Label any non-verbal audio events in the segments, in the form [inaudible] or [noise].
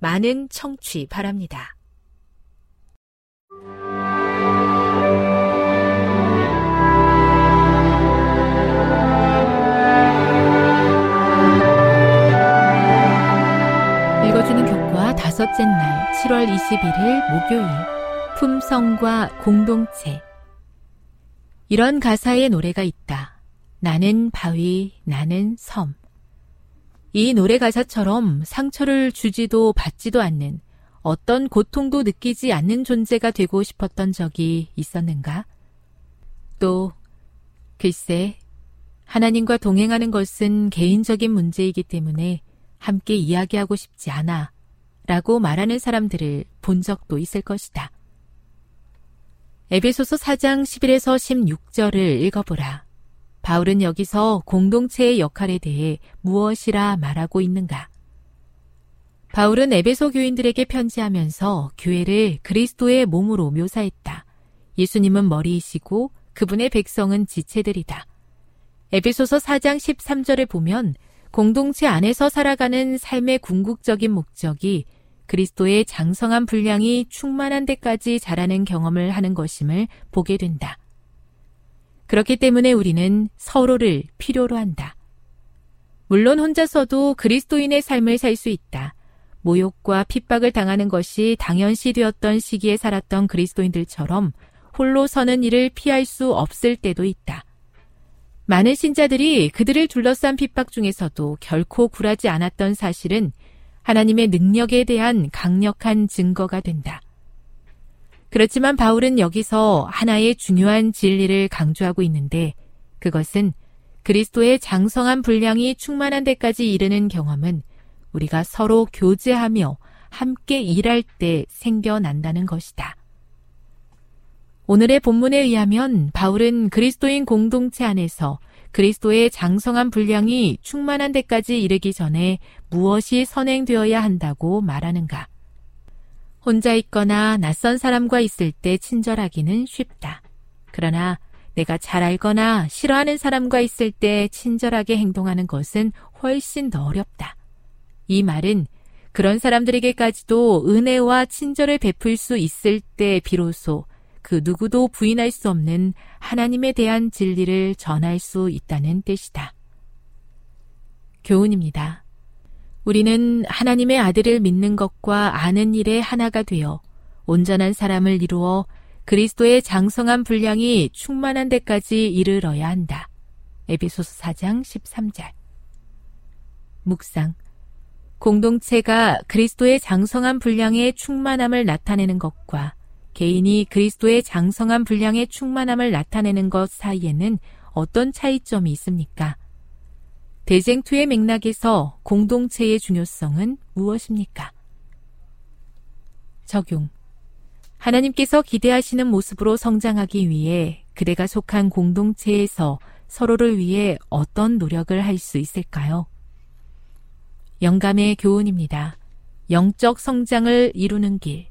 많은 청취 바랍니다. 읽어주는 교과 다섯째 날 7월 21일 목요일 품성과 공동체 이런 가사의 노래가 있다. 나는 바위, 나는 섬. 이 노래 가사처럼 상처를 주지도 받지도 않는 어떤 고통도 느끼지 않는 존재가 되고 싶었던 적이 있었는가? 또, 글쎄, 하나님과 동행하는 것은 개인적인 문제이기 때문에 함께 이야기하고 싶지 않아 라고 말하는 사람들을 본 적도 있을 것이다. 에베소서 4장 11에서 16절을 읽어보라. 바울은 여기서 공동체의 역할에 대해 무엇이라 말하고 있는가? 바울은 에베소 교인들에게 편지하면서 교회를 그리스도의 몸으로 묘사했다. 예수님은 머리이시고 그분의 백성은 지체들이다. 에베소서 4장 13절을 보면 공동체 안에서 살아가는 삶의 궁극적인 목적이 그리스도의 장성한 분량이 충만한 데까지 자라는 경험을 하는 것임을 보게 된다. 그렇기 때문에 우리는 서로를 필요로 한다. 물론 혼자서도 그리스도인의 삶을 살 수 있다. 모욕과 핍박을 당하는 것이 당연시 되었던 시기에 살았던 그리스도인들처럼 홀로 서는 일을 피할 수 없을 때도 있다. 많은 신자들이 그들을 둘러싼 핍박 중에서도 결코 굴하지 않았던 사실은 하나님의 능력에 대한 강력한 증거가 된다. 그렇지만 바울은 여기서 하나의 중요한 진리를 강조하고 있는데 그것은 그리스도의 장성한 분량이 충만한 데까지 이르는 경험은 우리가 서로 교제하며 함께 일할 때 생겨난다는 것이다. 오늘의 본문에 의하면 바울은 그리스도인 공동체 안에서 그리스도의 장성한 분량이 충만한 데까지 이르기 전에 무엇이 선행되어야 한다고 말하는가? 혼자 있거나 낯선 사람과 있을 때 친절하기는 쉽다. 그러나 내가 잘 알거나 싫어하는 사람과 있을 때 친절하게 행동하는 것은 훨씬 더 어렵다. 이 말은 그런 사람들에게까지도 은혜와 친절을 베풀 수 있을 때 비로소 그 누구도 부인할 수 없는 하나님에 대한 진리를 전할 수 있다는 뜻이다. 교훈입니다. 우리는 하나님의 아들을 믿는 것과 아는 일에 하나가 되어 온전한 사람을 이루어 그리스도의 장성한 분량이 충만한 데까지 이르러야 한다. 에베소서 4장 13절. 묵상. 공동체가 그리스도의 장성한 분량의 충만함을 나타내는 것과 개인이 그리스도의 장성한 분량의 충만함을 나타내는 것 사이에는 어떤 차이점이 있습니까? 대쟁투의 맥락에서 공동체의 중요성은 무엇입니까? 적용. 하나님께서 기대하시는 모습으로 성장하기 위해 그대가 속한 공동체에서 서로를 위해 어떤 노력을 할 수 있을까요? 영감의 교훈입니다. 영적 성장을 이루는 길.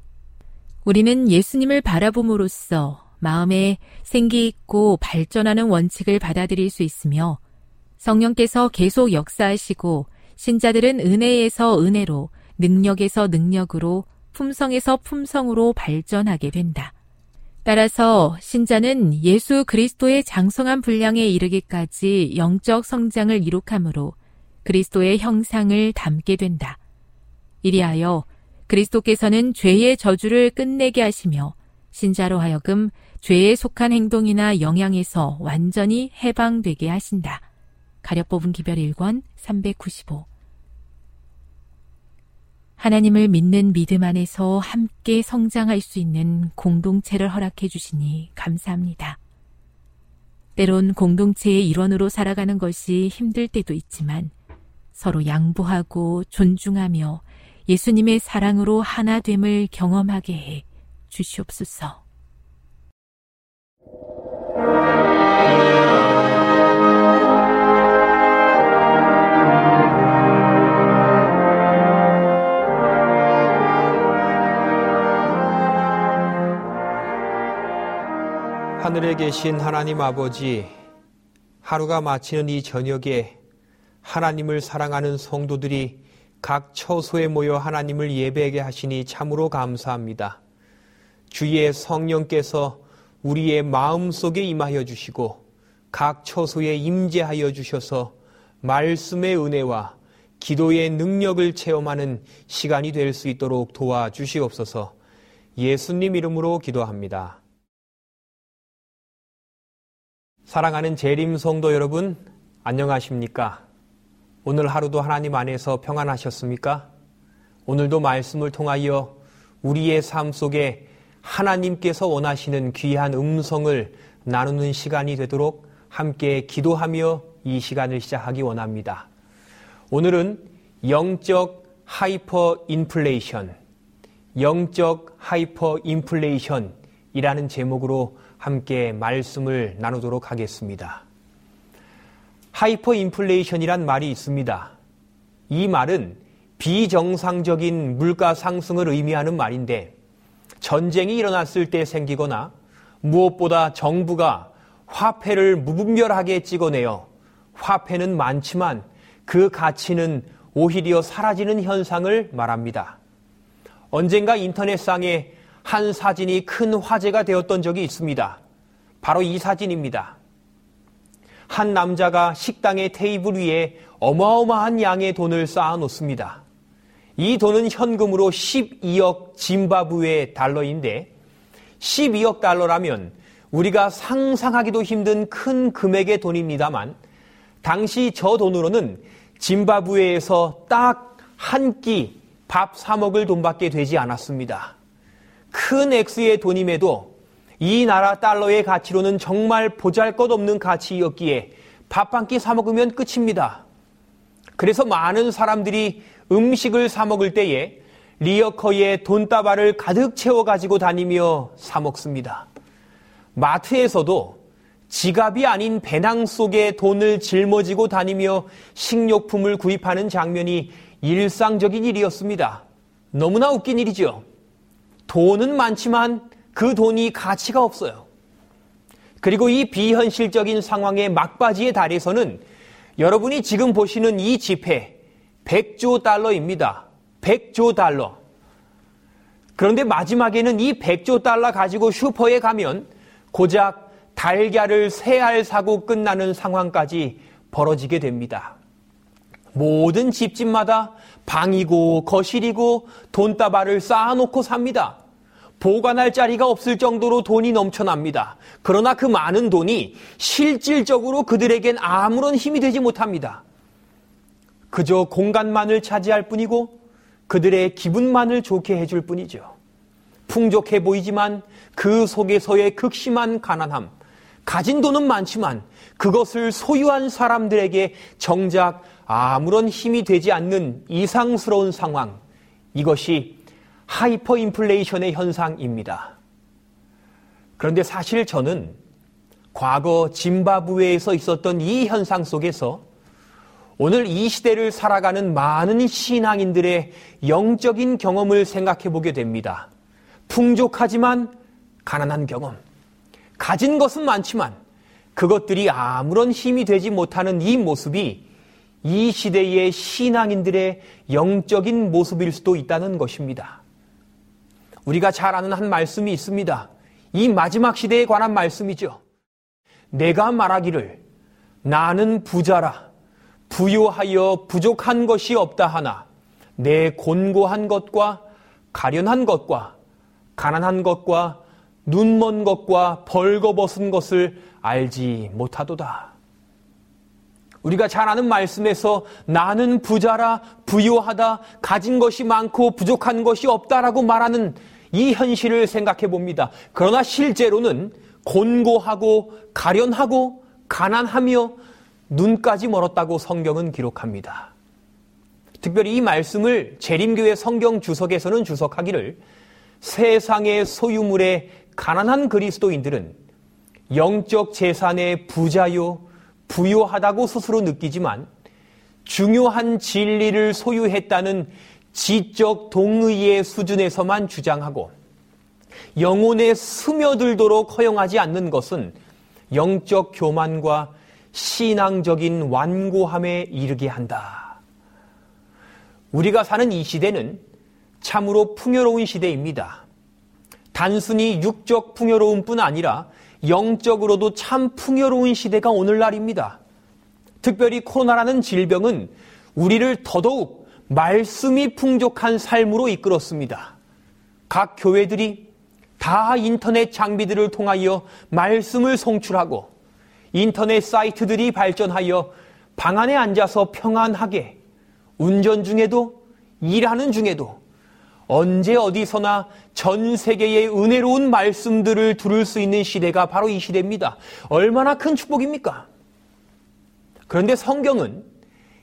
우리는 예수님을 바라봄으로써 마음에 생기 있고 발전하는 원칙을 받아들일 수 있으며 성령께서 계속 역사하시고 신자들은 은혜에서 은혜로 능력에서 능력으로 품성에서 품성으로 발전하게 된다. 따라서 신자는 예수 그리스도의 장성한 분량에 이르기까지 영적 성장을 이룩함으로 그리스도의 형상을 담게 된다. 이리하여 그리스도께서는 죄의 저주를 끝내게 하시며 신자로 하여금 죄에 속한 행동이나 영향에서 완전히 해방되게 하신다. 가려 뽑은 기별 1권 395 하나님을 믿는 믿음 안에서 함께 성장할 수 있는 공동체를 허락해 주시니 감사합니다. 때론 공동체의 일원으로 살아가는 것이 힘들 때도 있지만 서로 양보하고 존중하며 예수님의 사랑으로 하나됨을 경험하게 해 주시옵소서. 하늘에 계신 하나님 아버지, 하루가 마치는 이 저녁에 하나님을 사랑하는 성도들이 각 처소에 모여 하나님을 예배하게 하시니 참으로 감사합니다. 주의 성령께서 우리의 마음 속에 임하여 주시고 각 처소에 임재하여 주셔서 말씀의 은혜와 기도의 능력을 체험하는 시간이 될 수 있도록 도와주시옵소서 예수님 이름으로 기도합니다. 사랑하는 재림 성도 여러분, 안녕하십니까? 오늘 하루도 하나님 안에서 평안하셨습니까? 오늘도 말씀을 통하여 우리의 삶 속에 하나님께서 원하시는 귀한 음성을 나누는 시간이 되도록 함께 기도하며 이 시간을 시작하기 원합니다. 오늘은 영적 하이퍼 인플레이션, 영적 하이퍼 인플레이션이라는 제목으로 함께 말씀을 나누도록 하겠습니다. 하이퍼 인플레이션이란 말이 있습니다. 이 말은 비정상적인 물가 상승을 의미하는 말인데 전쟁이 일어났을 때 생기거나 무엇보다 정부가 화폐를 무분별하게 찍어내어 화폐는 많지만 그 가치는 오히려 사라지는 현상을 말합니다. 언젠가 인터넷상에 한 사진이 큰 화제가 되었던 적이 있습니다. 바로 이 사진입니다. 한 남자가 식당의 테이블 위에 어마어마한 양의 돈을 쌓아 놓습니다. 이 돈은 현금으로 12억 짐바브웨 달러인데 12억 달러라면 우리가 상상하기도 힘든 큰 금액의 돈입니다만 당시 저 돈으로는 짐바브웨에서 딱 한 끼 밥 사 먹을 돈밖에 되지 않았습니다. 큰 액수의 돈임에도 이 나라 달러의 가치로는 정말 보잘 것 없는 가치였기에 밥 한 끼 사 먹으면 끝입니다. 그래서 많은 사람들이 음식을 사 먹을 때에 리어커에 돈다발을 가득 채워 가지고 다니며 사 먹습니다. 마트에서도 지갑이 아닌 배낭 속에 돈을 짊어지고 다니며 식료품을 구입하는 장면이 일상적인 일이었습니다. 너무나 웃긴 일이죠. 돈은 많지만 그 돈이 가치가 없어요. 그리고 이 비현실적인 상황의 막바지의 달에서는 여러분이 지금 보시는 이 지폐 100조 달러입니다. 100조 달러. 그런데 마지막에는 이 100조 달러 가지고 슈퍼에 가면 고작 달걀을 세 알 사고 끝나는 상황까지 벌어지게 됩니다. 모든 집집마다 방이고 거실이고 돈다발을 쌓아놓고 삽니다. 보관할 자리가 없을 정도로 돈이 넘쳐납니다. 그러나 그 많은 돈이 실질적으로 그들에겐 아무런 힘이 되지 못합니다. 그저 공간만을 차지할 뿐이고 그들의 기분만을 좋게 해줄 뿐이죠. 풍족해 보이지만 그 속에서의 극심한 가난함, 가진 돈은 많지만 그것을 소유한 사람들에게 정작 아무런 힘이 되지 않는 이상스러운 상황, 이것이 하이퍼 인플레이션의 현상입니다. 그런데 사실 저는 과거 짐바브웨에서 있었던 이 현상 속에서 오늘 이 시대를 살아가는 많은 신앙인들의 영적인 경험을 생각해 보게 됩니다. 풍족하지만 가난한 경험. 가진 것은 많지만 그것들이 아무런 힘이 되지 못하는 이 모습이 이 시대의 신앙인들의 영적인 모습일 수도 있다는 것입니다. 우리가 잘 아는 한 말씀이 있습니다. 이 마지막 시대에 관한 말씀이죠. 내가 말하기를 나는 부자라 부유하여 부족한 것이 없다 하나 내 곤고한 것과 가련한 것과 가난한 것과 눈먼 것과 벌거벗은 것을 알지 못하도다. 우리가 잘 아는 말씀에서 나는 부자라 부유하다 가진 것이 많고 부족한 것이 없다라고 말하는 이 현실을 생각해 봅니다. 그러나 실제로는 곤고하고 가련하고 가난하며 눈까지 멀었다고 성경은 기록합니다. 특별히 이 말씀을 재림교회 성경 주석에서는 주석하기를 세상의 소유물에 가난한 그리스도인들은 영적 재산의 부자요, 부유하다고 스스로 느끼지만 중요한 진리를 소유했다는 지적 동의의 수준에서만 주장하고 영혼에 스며들도록 허용하지 않는 것은 영적 교만과 신앙적인 완고함에 이르게 한다. 우리가 사는 이 시대는 참으로 풍요로운 시대입니다. 단순히 육적 풍요로움뿐 아니라 영적으로도 참 풍요로운 시대가 오늘날입니다. 특별히 코로나라는 질병은 우리를 더더욱 말씀이 풍족한 삶으로 이끌었습니다. 각 교회들이 다 인터넷 장비들을 통하여 말씀을 송출하고 인터넷 사이트들이 발전하여 방 안에 앉아서 평안하게 운전 중에도 일하는 중에도 언제 어디서나 전 세계의 은혜로운 말씀들을 들을 수 있는 시대가 바로 이 시대입니다. 얼마나 큰 축복입니까? 그런데 성경은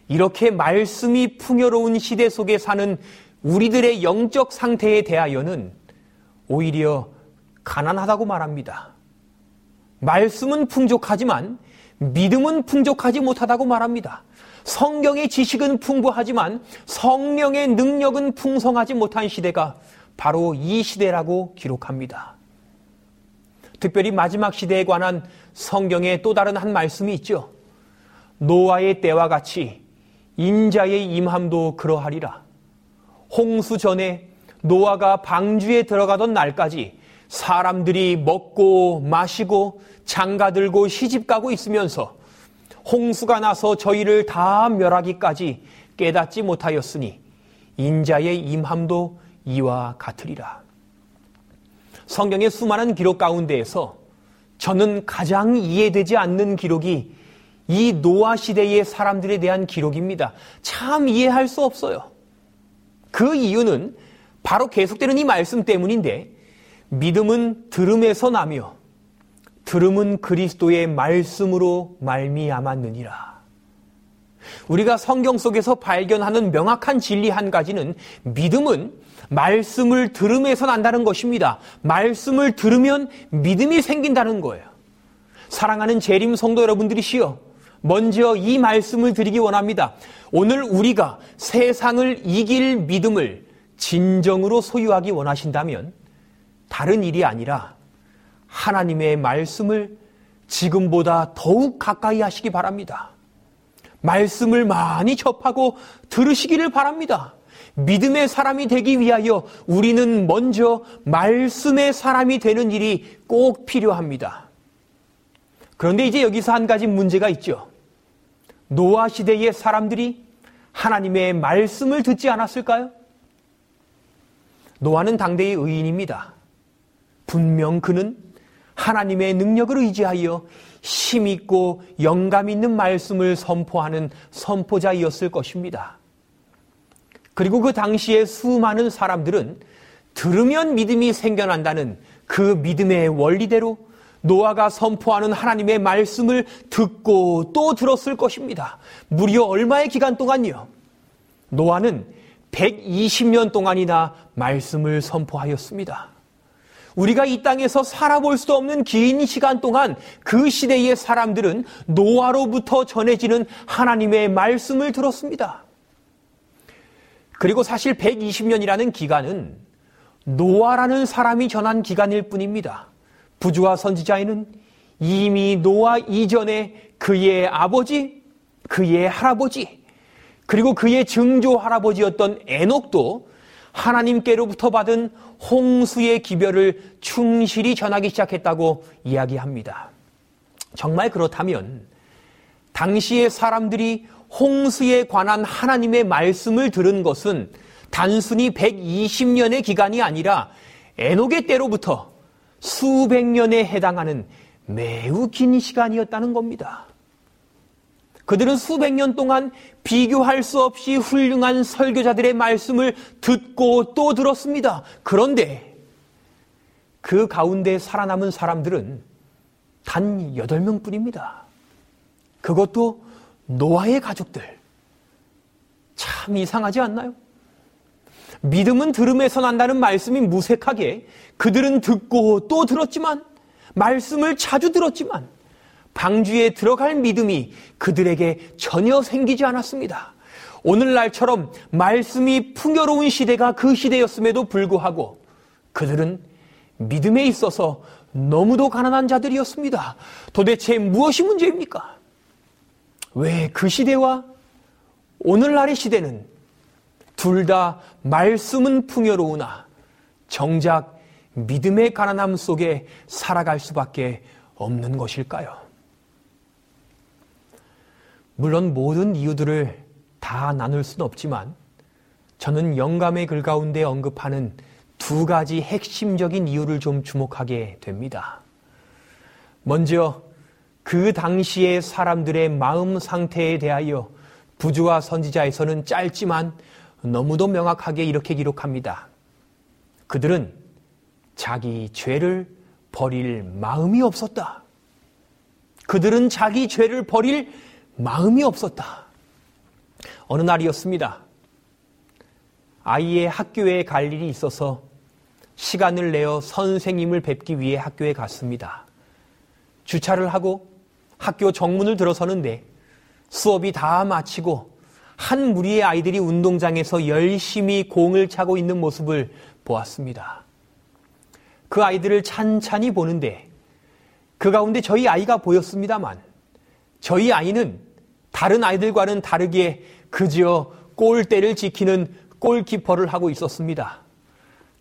이렇게 말씀이 풍요로운 시대 속에 사는 우리들의 영적 상태에 대하여는 오히려 가난하다고 말합니다. 말씀은 풍족하지만 믿음은 풍족하지 못하다고 말합니다. 성경의 지식은 풍부하지만 성령의 능력은 풍성하지 못한 시대가 바로 이 시대라고 기록합니다. 특별히 마지막 시대에 관한 성경의 또 다른 한 말씀이 있죠. 노아의 때와 같이 인자의 임함도 그러하리라. 홍수 전에 노아가 방주에 들어가던 날까지 사람들이 먹고 마시고 장가 들고 시집 가고 있으면서 홍수가 나서 저희를 다 멸하기까지 깨닫지 못하였으니 인자의 임함도 이와 같으리라. 성경의 수많은 기록 가운데에서 저는 가장 이해되지 않는 기록이 이 노아 시대의 사람들에 대한 기록입니다. 참 이해할 수 없어요. 그 이유는 바로 계속되는 이 말씀 때문인데 믿음은 들음에서 나며 들음은 그리스도의 말씀으로 말미암았느니라. 우리가 성경 속에서 발견하는 명확한 진리 한 가지는 믿음은 말씀을 들음에서 난다는 것입니다. 말씀을 들으면 믿음이 생긴다는 거예요. 사랑하는 재림 성도 여러분들이시여, 먼저 이 말씀을 드리기 원합니다. 오늘 우리가 세상을 이길 믿음을 진정으로 소유하기 원하신다면 다른 일이 아니라 하나님의 말씀을 지금보다 더욱 가까이 하시기 바랍니다. 말씀을 많이 접하고 들으시기를 바랍니다. 믿음의 사람이 되기 위하여 우리는 먼저 말씀의 사람이 되는 일이 꼭 필요합니다. 그런데 이제 여기서 한 가지 문제가 있죠. 노아 시대의 사람들이 하나님의 말씀을 듣지 않았을까요? 노아는 당대의 의인입니다. 분명 그는 하나님의 능력을 의지하여 힘 있고 영감 있는 말씀을 선포하는 선포자이었을 것입니다. 그리고 그 당시에 수많은 사람들은 들으면 믿음이 생겨난다는 그 믿음의 원리대로 노아가 선포하는 하나님의 말씀을 듣고 또 들었을 것입니다. 무려 얼마의 기간 동안요? 노아는 120년 동안이나 말씀을 선포하였습니다. 우리가 이 땅에서 살아볼 수도 없는 긴 시간 동안 그 시대의 사람들은 노아로부터 전해지는 하나님의 말씀을 들었습니다. 그리고 사실 120년이라는 기간은 노아라는 사람이 전한 기간일 뿐입니다. 부주와 선지자에는 이미 노아 이전에 그의 아버지, 그의 할아버지, 그리고 그의 증조 할아버지였던 에녹도 하나님께로부터 받은 홍수의 기별을 충실히 전하기 시작했다고 이야기합니다. 정말 그렇다면 당시의 사람들이 홍수에 관한 하나님의 말씀을 들은 것은 단순히 120년의 기간이 아니라 에녹의 때로부터 수백 년에 해당하는 매우 긴 시간이었다는 겁니다. 그들은 수백 년 동안 비교할 수 없이 훌륭한 설교자들의 말씀을 듣고 또 들었습니다. 그런데 그 가운데 살아남은 사람들은 단 8명 뿐입니다. 그것도 노아의 가족들. 참 이상하지 않나요? 믿음은 들음에서 난다는 말씀이 무색하게 그들은 듣고 또 들었지만 말씀을 자주 들었지만 방주에 들어갈 믿음이 그들에게 전혀 생기지 않았습니다. 오늘날처럼 말씀이 풍요로운 시대가 그 시대였음에도 불구하고 그들은 믿음에 있어서 너무도 가난한 자들이었습니다. 도대체 무엇이 문제입니까? 왜 그 시대와 오늘날의 시대는 둘 다 말씀은 풍요로우나 정작 믿음의 가난함 속에 살아갈 수밖에 없는 것일까요? 물론 모든 이유들을 다 나눌 수는 없지만 저는 영감의 글 가운데 언급하는 두 가지 핵심적인 이유를 좀 주목하게 됩니다. 먼저 그 당시의 사람들의 마음 상태에 대하여 부주와 선지자에서는 짧지만 너무도 명확하게 이렇게 기록합니다. 그들은 자기 죄를 버릴 마음이 없었다. 그들은 자기 죄를 버릴 마음이 없었다. 어느 날이었습니다. 아이의 학교에 갈 일이 있어서 시간을 내어 선생님을 뵙기 위해 학교에 갔습니다. 주차를 하고 학교 정문을 들어서는데 수업이 다 마치고 한 무리의 아이들이 운동장에서 열심히 공을 차고 있는 모습을 보았습니다. 그 아이들을 찬찬히 보는데 그 가운데 저희 아이가 보였습니다만 저희 아이는 다른 아이들과는 다르게 그저 골대를 지키는 골키퍼를 하고 있었습니다.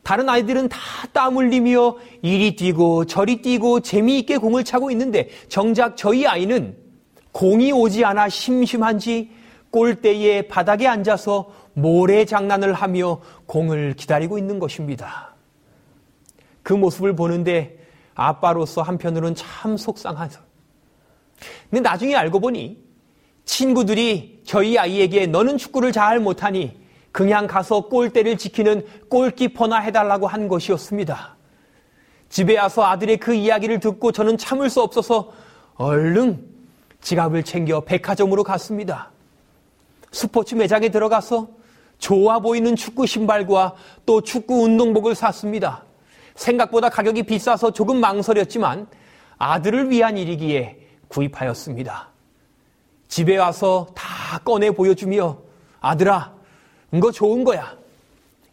다른 아이들은 다 땀 흘리며 이리 뛰고 저리 뛰고 재미있게 공을 차고 있는데 정작 저희 아이는 공이 오지 않아 심심한지 골대에 바닥에 앉아서 모래 장난을 하며 공을 기다리고 있는 것입니다. 그 모습을 보는데 아빠로서 한편으로는 참 속상하죠. 근데 나중에 알고 보니 친구들이 저희 아이에게 너는 축구를 잘 못하니 그냥 가서 골대를 지키는 골키퍼나 해달라고 한 것이었습니다. 집에 와서 아들의 그 이야기를 듣고 저는 참을 수 없어서 얼른 지갑을 챙겨 백화점으로 갔습니다. 스포츠 매장에 들어가서 좋아 보이는 축구 신발과 또 축구 운동복을 샀습니다. 생각보다 가격이 비싸서 조금 망설였지만 아들을 위한 일이기에 구입하였습니다. 집에 와서 다 꺼내 보여주며 아들아, 이거 좋은 거야.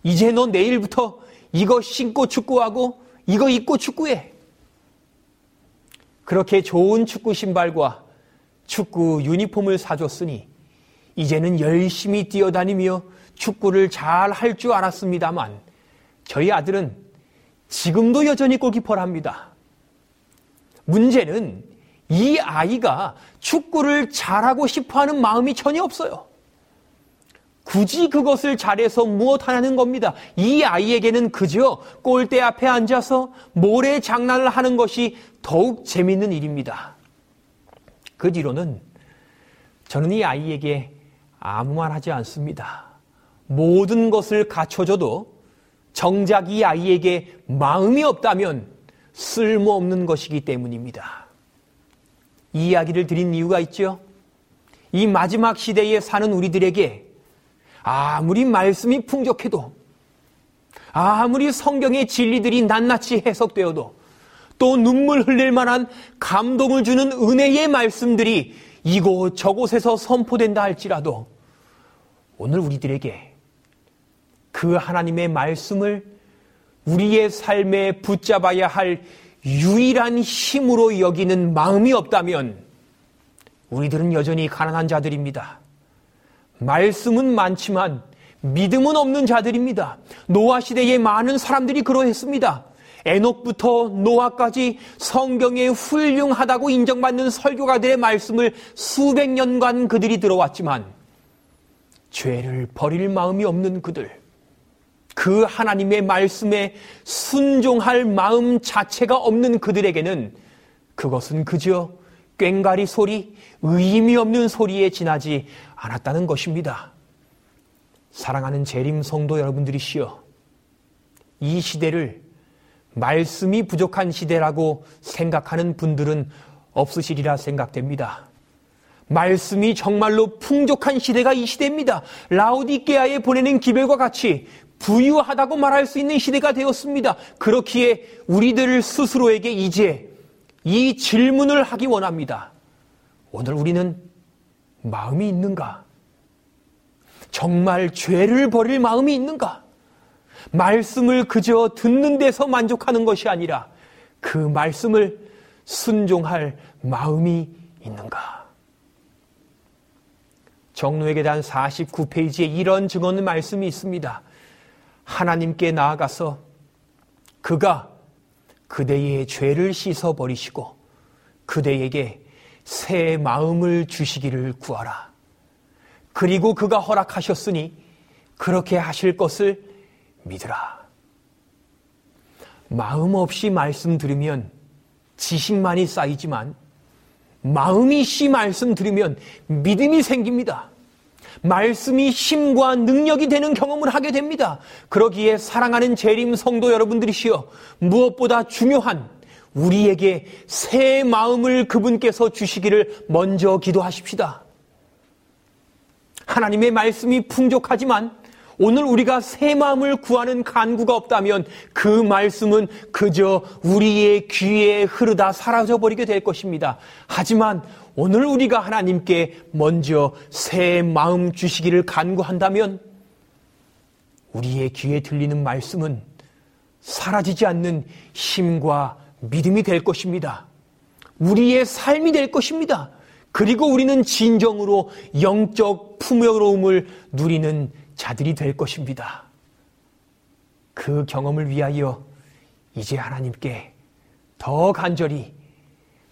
이제 너 내일부터 이거 신고 축구하고 이거 입고 축구해. 그렇게 좋은 축구 신발과 축구 유니폼을 사줬으니 이제는 열심히 뛰어다니며 축구를 잘 할 줄 알았습니다만 저희 아들은 지금도 여전히 골키퍼랍니다. 문제는 이 아이가 축구를 잘하고 싶어 하는 마음이 전혀 없어요. 굳이 그것을 잘해서 무엇 하냐는 겁니다. 이 아이에게는 그저 골대 앞에 앉아서 모래 장난을 하는 것이 더욱 재밌는 일입니다. 그 뒤로는 저는 이 아이에게 아무 말 하지 않습니다. 모든 것을 갖춰줘도 정작 이 아이에게 마음이 없다면 쓸모없는 것이기 때문입니다. 이 이야기를 드린 이유가 있죠. 이 마지막 시대에 사는 우리들에게 아무리 말씀이 풍족해도 아무리 성경의 진리들이 낱낱이 해석되어도 또 눈물 흘릴 만한 감동을 주는 은혜의 말씀들이 이곳 저곳에서 선포된다 할지라도 오늘 우리들에게 그 하나님의 말씀을 우리의 삶에 붙잡아야 할 유일한 힘으로 여기는 마음이 없다면 우리들은 여전히 가난한 자들입니다. 말씀은 많지만 믿음은 없는 자들입니다. 노아 시대에 많은 사람들이 그러했습니다. 에녹부터 노아까지 성경에 훌륭하다고 인정받는 설교가들의 말씀을 수백 년간 그들이 들어왔지만 죄를 버릴 마음이 없는 그들, 그 하나님의 말씀에 순종할 마음 자체가 없는 그들에게는 그것은 그저 꽹가리 소리, 의미 없는 소리에 지나지 않았다는 것입니다. 사랑하는 재림 성도 여러분들이시여, 이 시대를 말씀이 부족한 시대라고 생각하는 분들은 없으시리라 생각됩니다. 말씀이 정말로 풍족한 시대가 이 시대입니다. 라우디케아에 보내는 기별과 같이 부유하다고 말할 수 있는 시대가 되었습니다. 그렇기에 우리들 스스로에게 이제 이 질문을 하기 원합니다. 오늘 우리는 마음이 있는가? 정말 죄를 버릴 마음이 있는가? 말씀을 그저 듣는 데서 만족하는 것이 아니라 그 말씀을 순종할 마음이 있는가? 정로에게 대한 49페이지에 이런 증언의 말씀이 있습니다. 하나님께 나아가서 그가 그대의 죄를 씻어버리시고 그대에게 새 마음을 주시기를 구하라. 그리고 그가 허락하셨으니 그렇게 하실 것을 믿으라. 마음 없이 말씀 들으면 지식만이 쌓이지만 마음이 씨 말씀 들으면 믿음이 생깁니다. 말씀이 힘과 능력이 되는 경험을 하게 됩니다. 그러기에 사랑하는 재림 성도 여러분들이시여 무엇보다 중요한 우리에게 새 마음을 그분께서 주시기를 먼저 기도하십시다. 하나님의 말씀이 풍족하지만 오늘 우리가 새 마음을 구하는 간구가 없다면 그 말씀은 그저 우리의 귀에 흐르다 사라져 버리게 될 것입니다. 하지만 오늘 우리가 하나님께 먼저 새 마음 주시기를 간구한다면 우리의 귀에 들리는 말씀은 사라지지 않는 힘과 믿음이 될 것입니다. 우리의 삶이 될 것입니다. 그리고 우리는 진정으로 영적 풍요로움을 누리는 자들이 될 것입니다. 그 경험을 위하여 이제 하나님께 더 간절히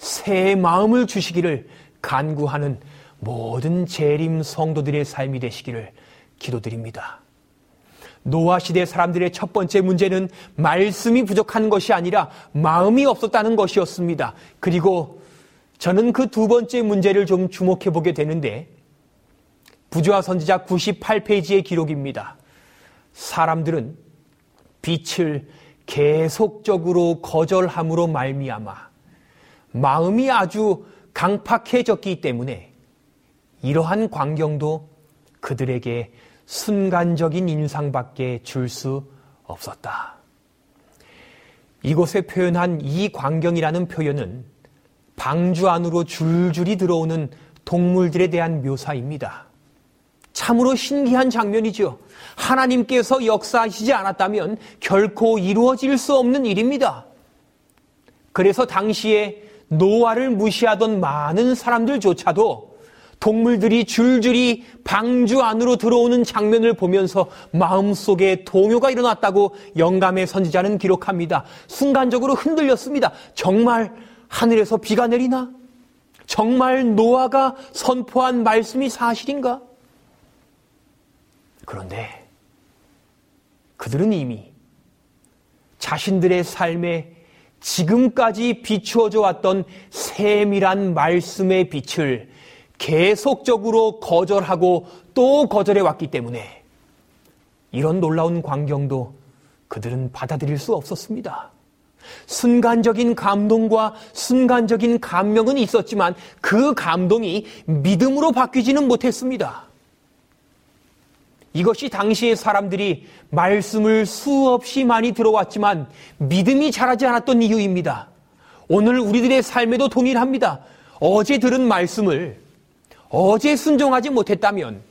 새 마음을 주시기를 간구하는 모든 재림 성도들의 삶이 되시기를 기도드립니다. 노아 시대 사람들의 첫 번째 문제는 말씀이 부족한 것이 아니라 마음이 없었다는 것이었습니다. 그리고 저는 그 두 번째 문제를 좀 주목해 보게 되는데 부조화 선지자 98페이지의 기록입니다. 사람들은 빛을 계속적으로 거절함으로 말미암아 마음이 아주 강팍해졌기 때문에 이러한 광경도 그들에게 순간적인 인상밖에 줄 수 없었다. 이곳에 표현한 이 광경이라는 표현은 방주 안으로 줄줄이 들어오는 동물들에 대한 묘사입니다. 참으로 신기한 장면이죠. 하나님께서 역사하시지 않았다면 결코 이루어질 수 없는 일입니다. 그래서 당시에 노아를 무시하던 많은 사람들조차도 동물들이 줄줄이 방주 안으로 들어오는 장면을 보면서 마음속에 동요가 일어났다고 영감의 선지자는 기록합니다. 순간적으로 흔들렸습니다. 정말 하늘에서 비가 내리나? 정말 노아가 선포한 말씀이 사실인가? 그런데 그들은 이미 자신들의 삶에 지금까지 비추어져 왔던 세밀한 말씀의 빛을 계속적으로 거절하고 또 거절해 왔기 때문에 이런 놀라운 광경도 그들은 받아들일 수 없었습니다. 순간적인 감동과 순간적인 감명은 있었지만 그 감동이 믿음으로 바뀌지는 못했습니다. 이것이 당시의 사람들이 말씀을 수없이 많이 들어왔지만 믿음이 자라지 않았던 이유입니다. 오늘 우리들의 삶에도 동일합니다. 어제 들은 말씀을 어제 순종하지 못했다면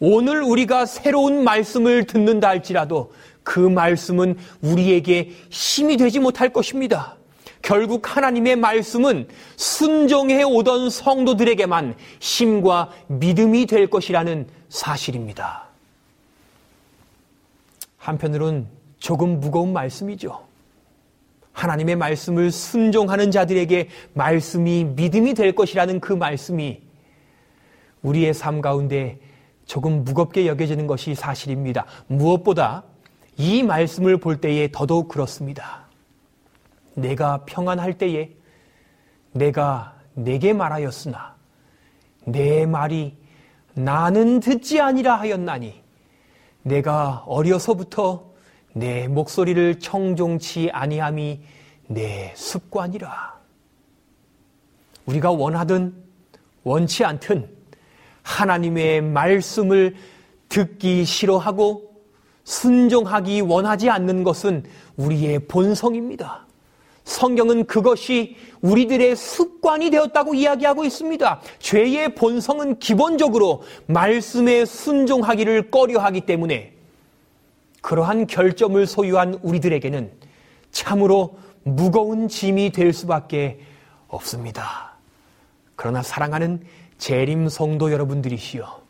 오늘 우리가 새로운 말씀을 듣는다 할지라도 그 말씀은 우리에게 힘이 되지 못할 것입니다. 결국 하나님의 말씀은 순종해 오던 성도들에게만 힘과 믿음이 될 것이라는 사실입니다. 한편으론 조금 무거운 말씀이죠. 하나님의 말씀을 순종하는 자들에게 말씀이 믿음이 될 것이라는 그 말씀이 우리의 삶 가운데 조금 무겁게 여겨지는 것이 사실입니다. 무엇보다 이 말씀을 볼 때에 더더욱 그렇습니다. 내가 평안할 때에 내가 내게 말하였으나 내 말이 나는 듣지 아니라 하였나니 내가 어려서부터 내 목소리를 청종치 아니함이 내 습관이라. 우리가 원하든 원치 않든 하나님의 말씀을 듣기 싫어하고 순종하기 원하지 않는 것은 우리의 본성입니다. 성경은 그것이 우리들의 습관이 되었다고 이야기하고 있습니다. 죄의 본성은 기본적으로 말씀에 순종하기를 꺼려하기 때문에 그러한 결점을 소유한 우리들에게는 참으로 무거운 짐이 될 수밖에 없습니다. 그러나 사랑하는 재림 성도 여러분들이시여,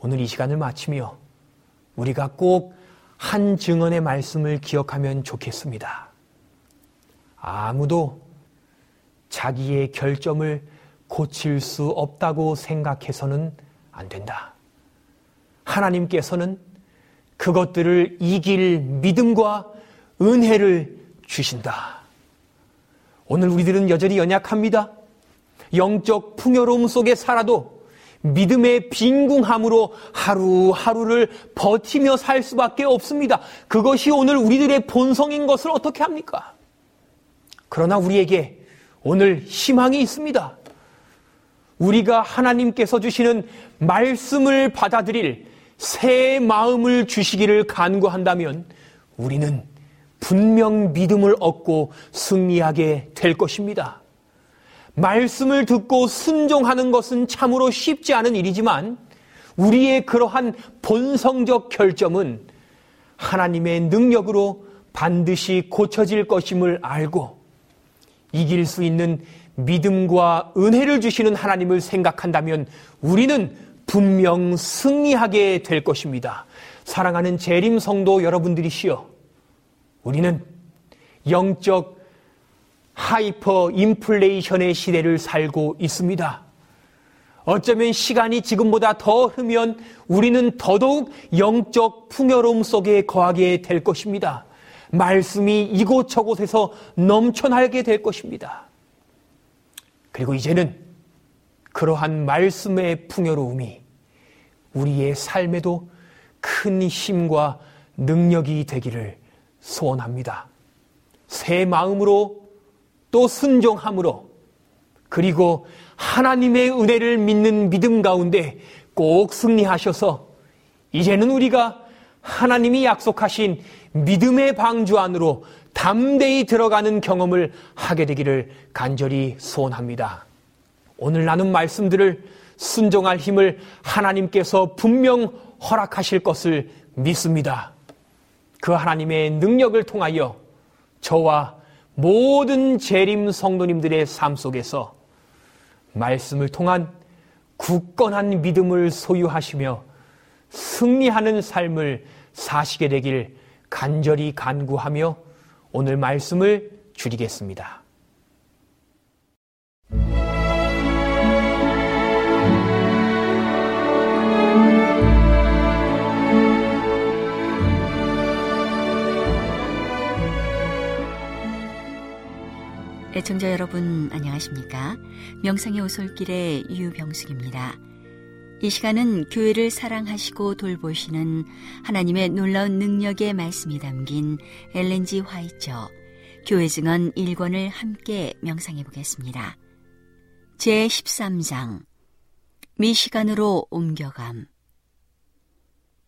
오늘 이 시간을 마치며 우리가 꼭 한 증언의 말씀을 기억하면 좋겠습니다. 아무도 자기의 결점을 고칠 수 없다고 생각해서는 안 된다. 하나님께서는 그것들을 이길 믿음과 은혜를 주신다. 오늘 우리들은 여전히 연약합니다. 영적 풍요로움 속에 살아도 믿음의 빈궁함으로 하루하루를 버티며 살 수밖에 없습니다. 그것이 오늘 우리들의 본성인 것을 어떻게 합니까? 그러나 우리에게 오늘 희망이 있습니다. 우리가 하나님께서 주시는 말씀을 받아들일 새 마음을 주시기를 간구한다면 우리는 분명 믿음을 얻고 승리하게 될 것입니다. 말씀을 듣고 순종하는 것은 참으로 쉽지 않은 일이지만 우리의 그러한 본성적 결점은 하나님의 능력으로 반드시 고쳐질 것임을 알고 이길 수 있는 믿음과 은혜를 주시는 하나님을 생각한다면 우리는 분명 승리하게 될 것입니다. 사랑하는 재림 성도 여러분들이시여, 우리는 영적 하이퍼 인플레이션의 시대를 살고 있습니다. 어쩌면 시간이 지금보다 더 흐르면 우리는 더더욱 영적 풍요로움 속에 거하게 될 것입니다. 말씀이 이곳저곳에서 넘쳐나게 될 것입니다. 그리고 이제는 그러한 말씀의 풍요로움이 우리의 삶에도 큰 힘과 능력이 되기를 소원합니다. 새 마음으로 또 순종함으로 그리고 하나님의 은혜를 믿는 믿음 가운데 꼭 승리하셔서 이제는 우리가 하나님이 약속하신 믿음의 방주 안으로 담대히 들어가는 경험을 하게 되기를 간절히 소원합니다. 오늘 나눈 말씀들을 순종할 힘을 하나님께서 분명 허락하실 것을 믿습니다. 그 하나님의 능력을 통하여 저와 모든 재림 성도님들의 삶 속에서 말씀을 통한 굳건한 믿음을 소유하시며 승리하는 삶을 사시게 되길 간절히 간구하며 오늘 말씀을 줄이겠습니다. 애청자 여러분 안녕하십니까? 명상의 오솔길의 유병숙입니다. 이 시간은 교회를 사랑하시고 돌보시는 하나님의 놀라운 능력의 말씀이 담긴 엘렌지 화이처 교회 증언 1권을 함께 명상해 보겠습니다. 제 13장 미시간으로 옮겨감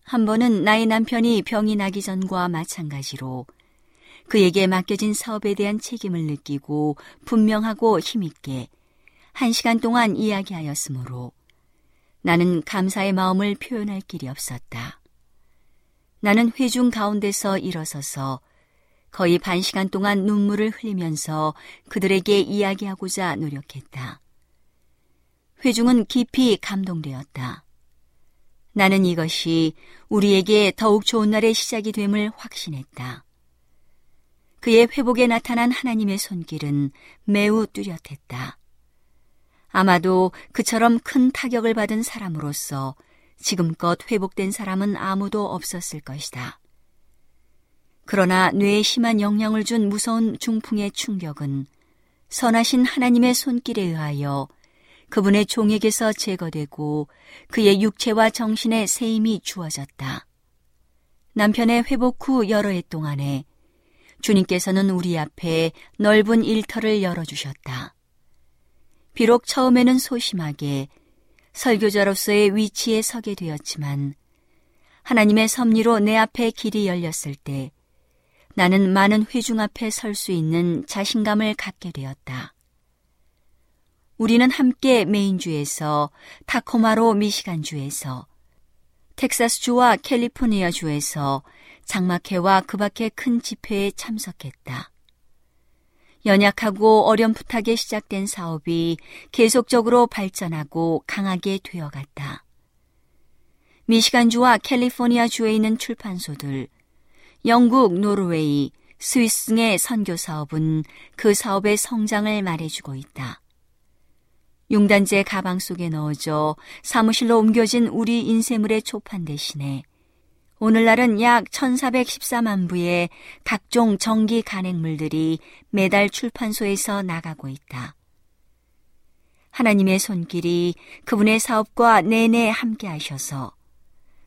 한 번은 나의 남편이 병이 나기 전과 마찬가지로 그에게 맡겨진 사업에 대한 책임을 느끼고 분명하고 힘있게 한 시간 동안 이야기하였으므로 나는 감사의 마음을 표현할 길이 없었다. 나는 회중 가운데서 일어서서 거의 반 시간 동안 눈물을 흘리면서 그들에게 이야기하고자 노력했다. 회중은 깊이 감동되었다. 나는 이것이 우리에게 더욱 좋은 날의 시작이 됨을 확신했다. 그의 회복에 나타난 하나님의 손길은 매우 뚜렷했다. 아마도 그처럼 큰 타격을 받은 사람으로서 지금껏 회복된 사람은 아무도 없었을 것이다. 그러나 뇌에 심한 영향을 준 무서운 중풍의 충격은 선하신 하나님의 손길에 의하여 그분의 종에게서 제거되고 그의 육체와 정신에 새 힘이 주어졌다. 남편의 회복 후 여러 해 동안에 주님께서는 우리 앞에 넓은 일터를 열어주셨다. 비록 처음에는 소심하게 설교자로서의 위치에 서게 되었지만 하나님의 섭리로 내 앞에 길이 열렸을 때 나는 많은 회중 앞에 설 수 있는 자신감을 갖게 되었다. 우리는 함께 메인주에서 타코마로 미시간주에서 텍사스주와 캘리포니아주에서 장막회와 그 밖의 큰 집회에 참석했다. 연약하고 어렴풋하게 시작된 사업이 계속적으로 발전하고 강하게 되어갔다. 미시간주와 캘리포니아주에 있는 출판소들, 영국, 노르웨이, 스위스 등의 선교 사업은 그 사업의 성장을 말해주고 있다. 용단제 가방 속에 넣어져 사무실로 옮겨진 우리 인쇄물의 초판 대신에 오늘날은 약 1414만 부의 각종 정기 간행물들이 매달 출판소에서 나가고 있다. 하나님의 손길이 그분의 사업과 내내 함께 하셔서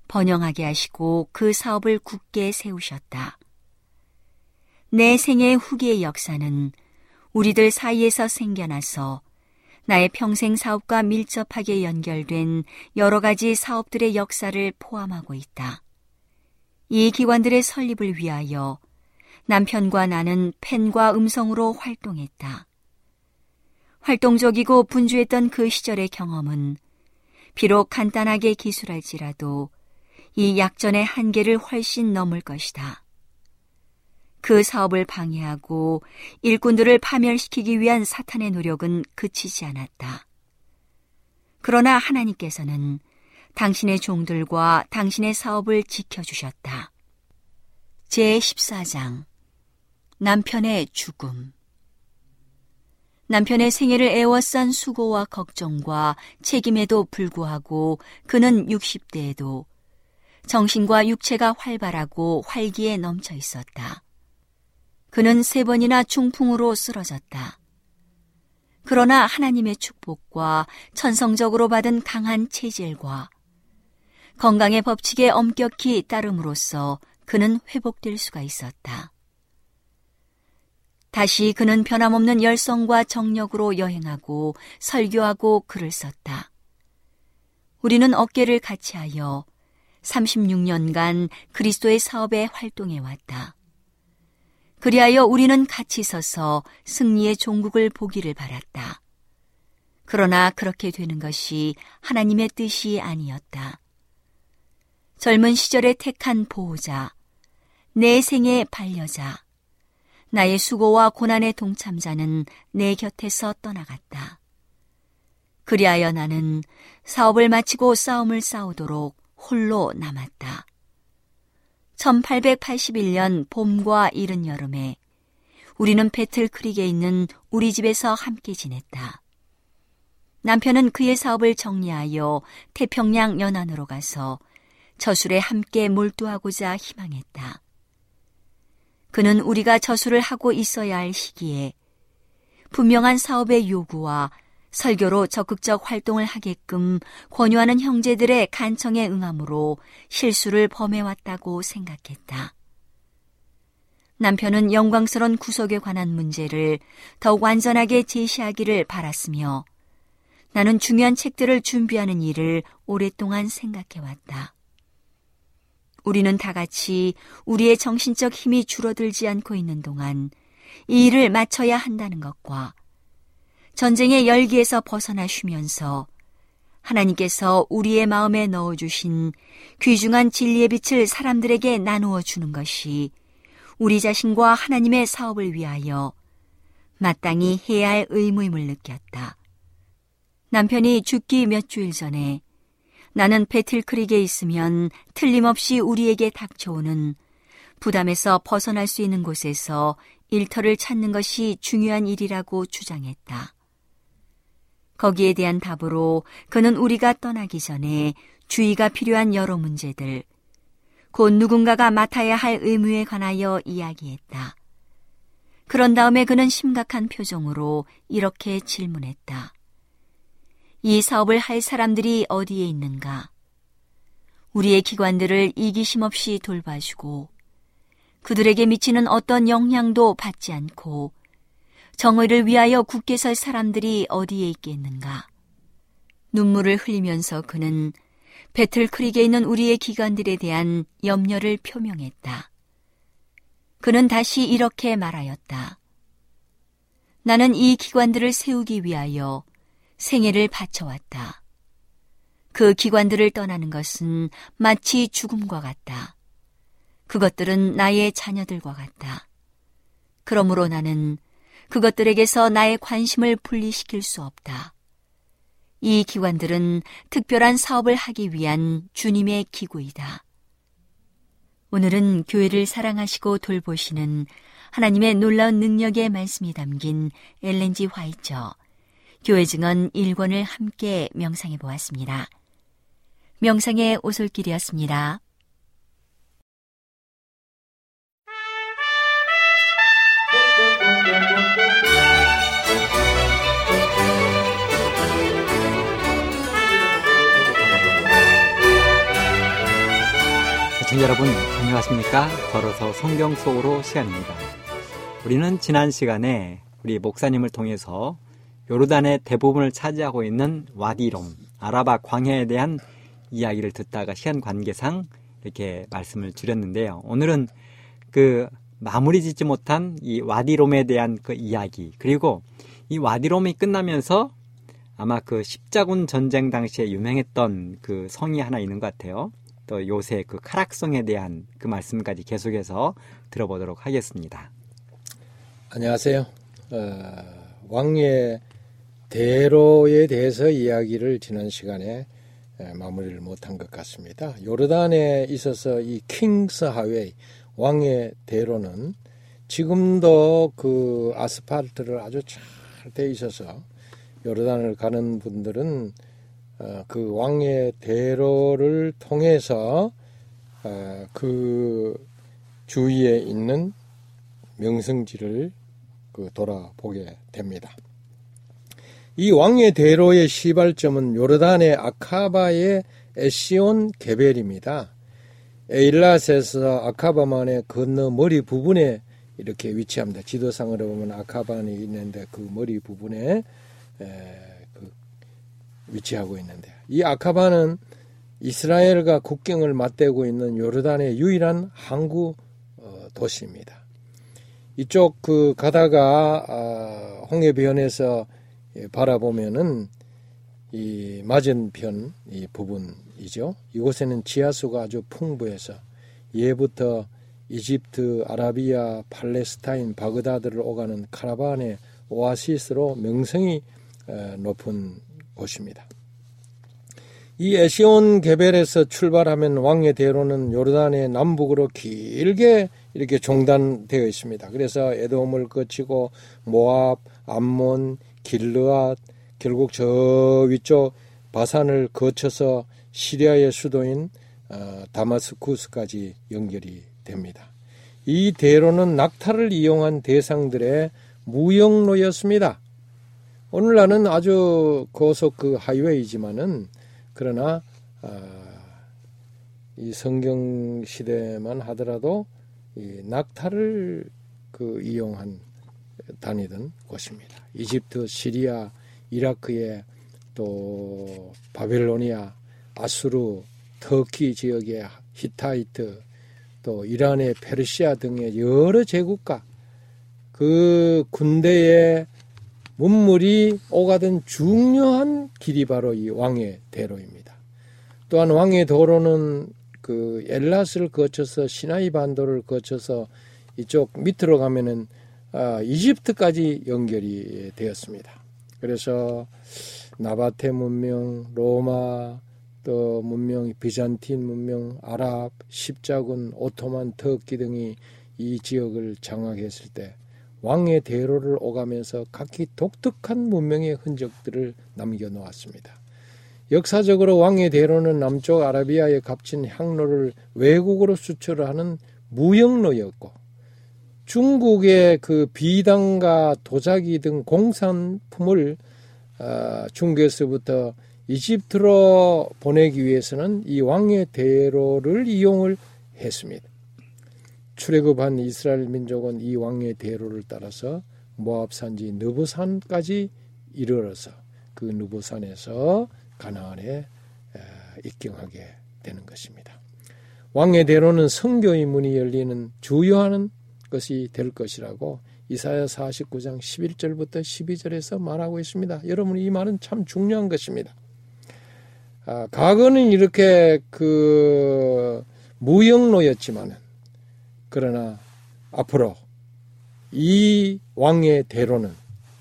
번영하게 하시고 그 사업을 굳게 세우셨다. 내 생애 후기의 역사는 우리들 사이에서 생겨나서 나의 평생 사업과 밀접하게 연결된 여러 가지 사업들의 역사를 포함하고 있다. 이 기관들의 설립을 위하여 남편과 나는 펜과 음성으로 활동했다. 활동적이고 분주했던 그 시절의 경험은 비록 간단하게 기술할지라도 이 약전의 한계를 훨씬 넘을 것이다. 그 사업을 방해하고 일꾼들을 파멸시키기 위한 사탄의 노력은 그치지 않았다. 그러나 하나님께서는 당신의 종들과 당신의 사업을 지켜주셨다. 제 14장 남편의 죽음 남편의 생애를 애워싼 수고와 걱정과 책임에도 불구하고 그는 60대에도 정신과 육체가 활발하고 활기에 넘쳐 있었다. 그는 세 번이나 중풍으로 쓰러졌다. 그러나 하나님의 축복과 천성적으로 받은 강한 체질과 건강의 법칙에 엄격히 따름으로써 그는 회복될 수가 있었다. 다시 그는 변함없는 열성과 정력으로 여행하고 설교하고 글을 썼다. 우리는 어깨를 같이 하여 36년간 그리스도의 사업에 활동해 왔다. 그리하여 우리는 같이 서서 승리의 종국을 보기를 바랐다. 그러나 그렇게 되는 것이 하나님의 뜻이 아니었다. 젊은 시절에 택한 보호자, 내 생의 반려자, 나의 수고와 고난의 동참자는 내 곁에서 떠나갔다. 그리하여 나는 사업을 마치고 싸움을 싸우도록 홀로 남았다. 1881년 봄과 이른 여름에 우리는 배틀 크릭에 있는 우리 집에서 함께 지냈다. 남편은 그의 사업을 정리하여 태평양 연안으로 가서 저술에 함께 몰두하고자 희망했다. 그는 우리가 저술을 하고 있어야 할 시기에 분명한 사업의 요구와 설교로 적극적 활동을 하게끔 권유하는 형제들의 간청에 응함으로 실수를 범해왔다고 생각했다. 남편은 영광스러운 구속에 관한 문제를 더욱 완전하게 제시하기를 바랐으며 나는 중요한 책들을 준비하는 일을 오랫동안 생각해왔다. 우리는 다 같이 우리의 정신적 힘이 줄어들지 않고 있는 동안 이 일을 마쳐야 한다는 것과 전쟁의 열기에서 벗어나 쉬면서 하나님께서 우리의 마음에 넣어주신 귀중한 진리의 빛을 사람들에게 나누어 주는 것이 우리 자신과 하나님의 사업을 위하여 마땅히 해야 할 의무임을 느꼈다. 남편이 죽기 몇 주일 전에 나는 배틀크릭에 있으면 틀림없이 우리에게 닥쳐오는 부담에서 벗어날 수 있는 곳에서 일터를 찾는 것이 중요한 일이라고 주장했다. 거기에 대한 답으로 그는 우리가 떠나기 전에 주의가 필요한 여러 문제들, 곧 누군가가 맡아야 할 의무에 관하여 이야기했다. 그런 다음에 그는 심각한 표정으로 이렇게 질문했다. 이 사업을 할 사람들이 어디에 있는가? 우리의 기관들을 이기심 없이 돌봐주고 그들에게 미치는 어떤 영향도 받지 않고 정의를 위하여 굳게 설 사람들이 어디에 있겠는가. 눈물을 흘리면서 그는 배틀크릭에 있는 우리의 기관들에 대한 염려를 표명했다. 그는 다시 이렇게 말하였다. 나는 이 기관들을 세우기 위하여 생애를 바쳐왔다. 그 기관들을 떠나는 것은 마치 죽음과 같다. 그것들은 나의 자녀들과 같다. 그러므로 나는 그것들에게서 나의 관심을 분리시킬 수 없다. 이 기관들은 특별한 사업을 하기 위한 주님의 기구이다. 오늘은 교회를 사랑하시고 돌보시는 하나님의 놀라운 능력의 말씀이 담긴 엘렌지 화이처 교회 증언 1권을 함께 명상해 보았습니다. 명상의 오솔길이었습니다. 시청자 여러분 안녕하십니까 걸어서 성경 속으로 시간입니다 우리는 지난 시간에 우리 목사님을 통해서 요르단의 대부분을 차지하고 있는 와디롬 아라바 광야에 대한 이야기를 듣다가 시간 관계상 이렇게 말씀을 드렸는데요 오늘은 그 마무리 짓지 못한 이 와디롬에 대한 그 이야기 그리고 이 와디롬이 끝나면서 아마 그 십자군 전쟁 당시에 유명했던 그 성이 하나 있는 것 같아요. 또 요새 그 카락성에 대한 그 말씀까지 계속해서 들어보도록 하겠습니다. 안녕하세요. 어, 왕의 대로에 대해서 이야기를 지난 시간에 마무리를 못한 것 같습니다. 요르단에 있어서 이 킹스 하웨이 왕의 대로는 지금도 그 아스팔트를 아주 잘 돼 있어서 요르단을 가는 분들은 어, 그 왕의 대로를 통해서 어, 그 주위에 있는 명성지를 그 돌아보게 됩니다. 이 왕의 대로의 시발점은 요르단의 아카바의 에시온 개벨입니다. 에일랏에서 아카바만의 건너 머리 부분에 이렇게 위치합니다. 지도상으로 보면 아카반이 있는데 그 머리 부분에 에, 위치하고 있는데 이 아카바는 이스라엘과 국경을 맞대고 있는 요르단의 유일한 항구 어, 도시입니다. 이쪽 그 가다가 아, 홍해변에서 예, 바라보면은 이 맞은편 이 부분이죠. 이곳에는 지하수가 아주 풍부해서 예부터 이집트, 아라비아, 팔레스타인, 바그다드를 오가는 카라반의 오아시스로 명성이 어, 높은 곳입니다. 이 에시온 개벨에서 출발하면 왕의 대로는 요르단의 남북으로 길게 이렇게 종단되어 있습니다. 그래서 에돔을 거치고 모압, 암몬, 길르앗, 결국 저 위쪽 바산을 거쳐서 시리아의 수도인 어, 다마스쿠스까지 연결이 됩니다. 이 대로는 낙타를 이용한 대상들의 무역로였습니다. 오늘날은 아주 고속 그 하이웨이지만은 그러나 아, 이 성경 시대만 하더라도 이 낙타를 그 이용한 다니던 곳입니다. 이집트, 시리아, 이라크에 또 바벨로니아, 아수르, 터키 지역의 히타이트, 또 이란의 페르시아 등의 여러 제국가 그 군대의 문물이 오가던 중요한 길이 바로 이 왕의 대로입니다. 또한 왕의 도로는 그 엘라스를 거쳐서 시나이 반도를 거쳐서 이쪽 밑으로 가면은 아, 이집트까지 연결이 되었습니다. 그래서 나바테 문명, 로마, 또 문명, 비잔틴 문명, 아랍, 십자군, 오토만, 터키 등이 이 지역을 장악했을 때 왕의 대로를 오가면서 각기 독특한 문명의 흔적들을 남겨놓았습니다. 역사적으로 왕의 대로는 남쪽 아라비아에 값진 향로를 외국으로 수출하는 무역로였고 중국의 그 비단과 도자기 등 공산품을 어, 중국에서부터 이집트로 보내기 위해서는 이 왕의 대로를 이용을 했습니다. 출애굽한 이스라엘 민족은 이 왕의 대로를 따라서 모압 산지 느부산까지 이르러서 그 느부산에서 가나안에 입경하게 되는 것입니다. 왕의 대로는 성교의 문이 열리는 주요하는 것이 될 것이라고 이사야 49장 11절부터 12절에서 말하고 있습니다. 여러분 이 말은 참 중요한 것입니다. 아, 과거는 이렇게 그 무역로였지만은 그러나 앞으로 이 왕의 대로는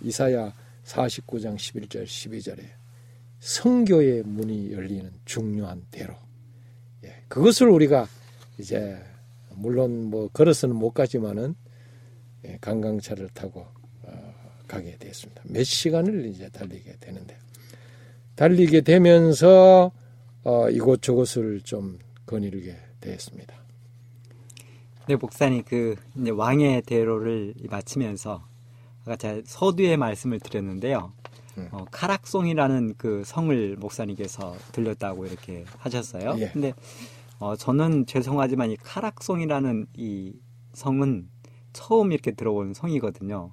이사야 49장 11절 12절에 성교의 문이 열리는 중요한 대로. 예, 그것을 우리가 이제 물론 뭐 걸어서는 못 가지만은 예, 관광차를 타고 어, 가게 되었습니다. 몇 시간을 이제 달리게 되는데 달리게 되면서 어, 이곳저곳을 좀 거닐게 되었습니다. 네, 목사님 그 왕의 대로를 마치면서 아까 제가 서두에 말씀을 드렸는데요. 음. 어, 카락송이라는 그 성을 목사님께서 들렸다고 이렇게 하셨어요. 예. 근데 어, 저는 죄송하지만 이 카락송이라는 이 성은 처음 이렇게 들어온 성이거든요.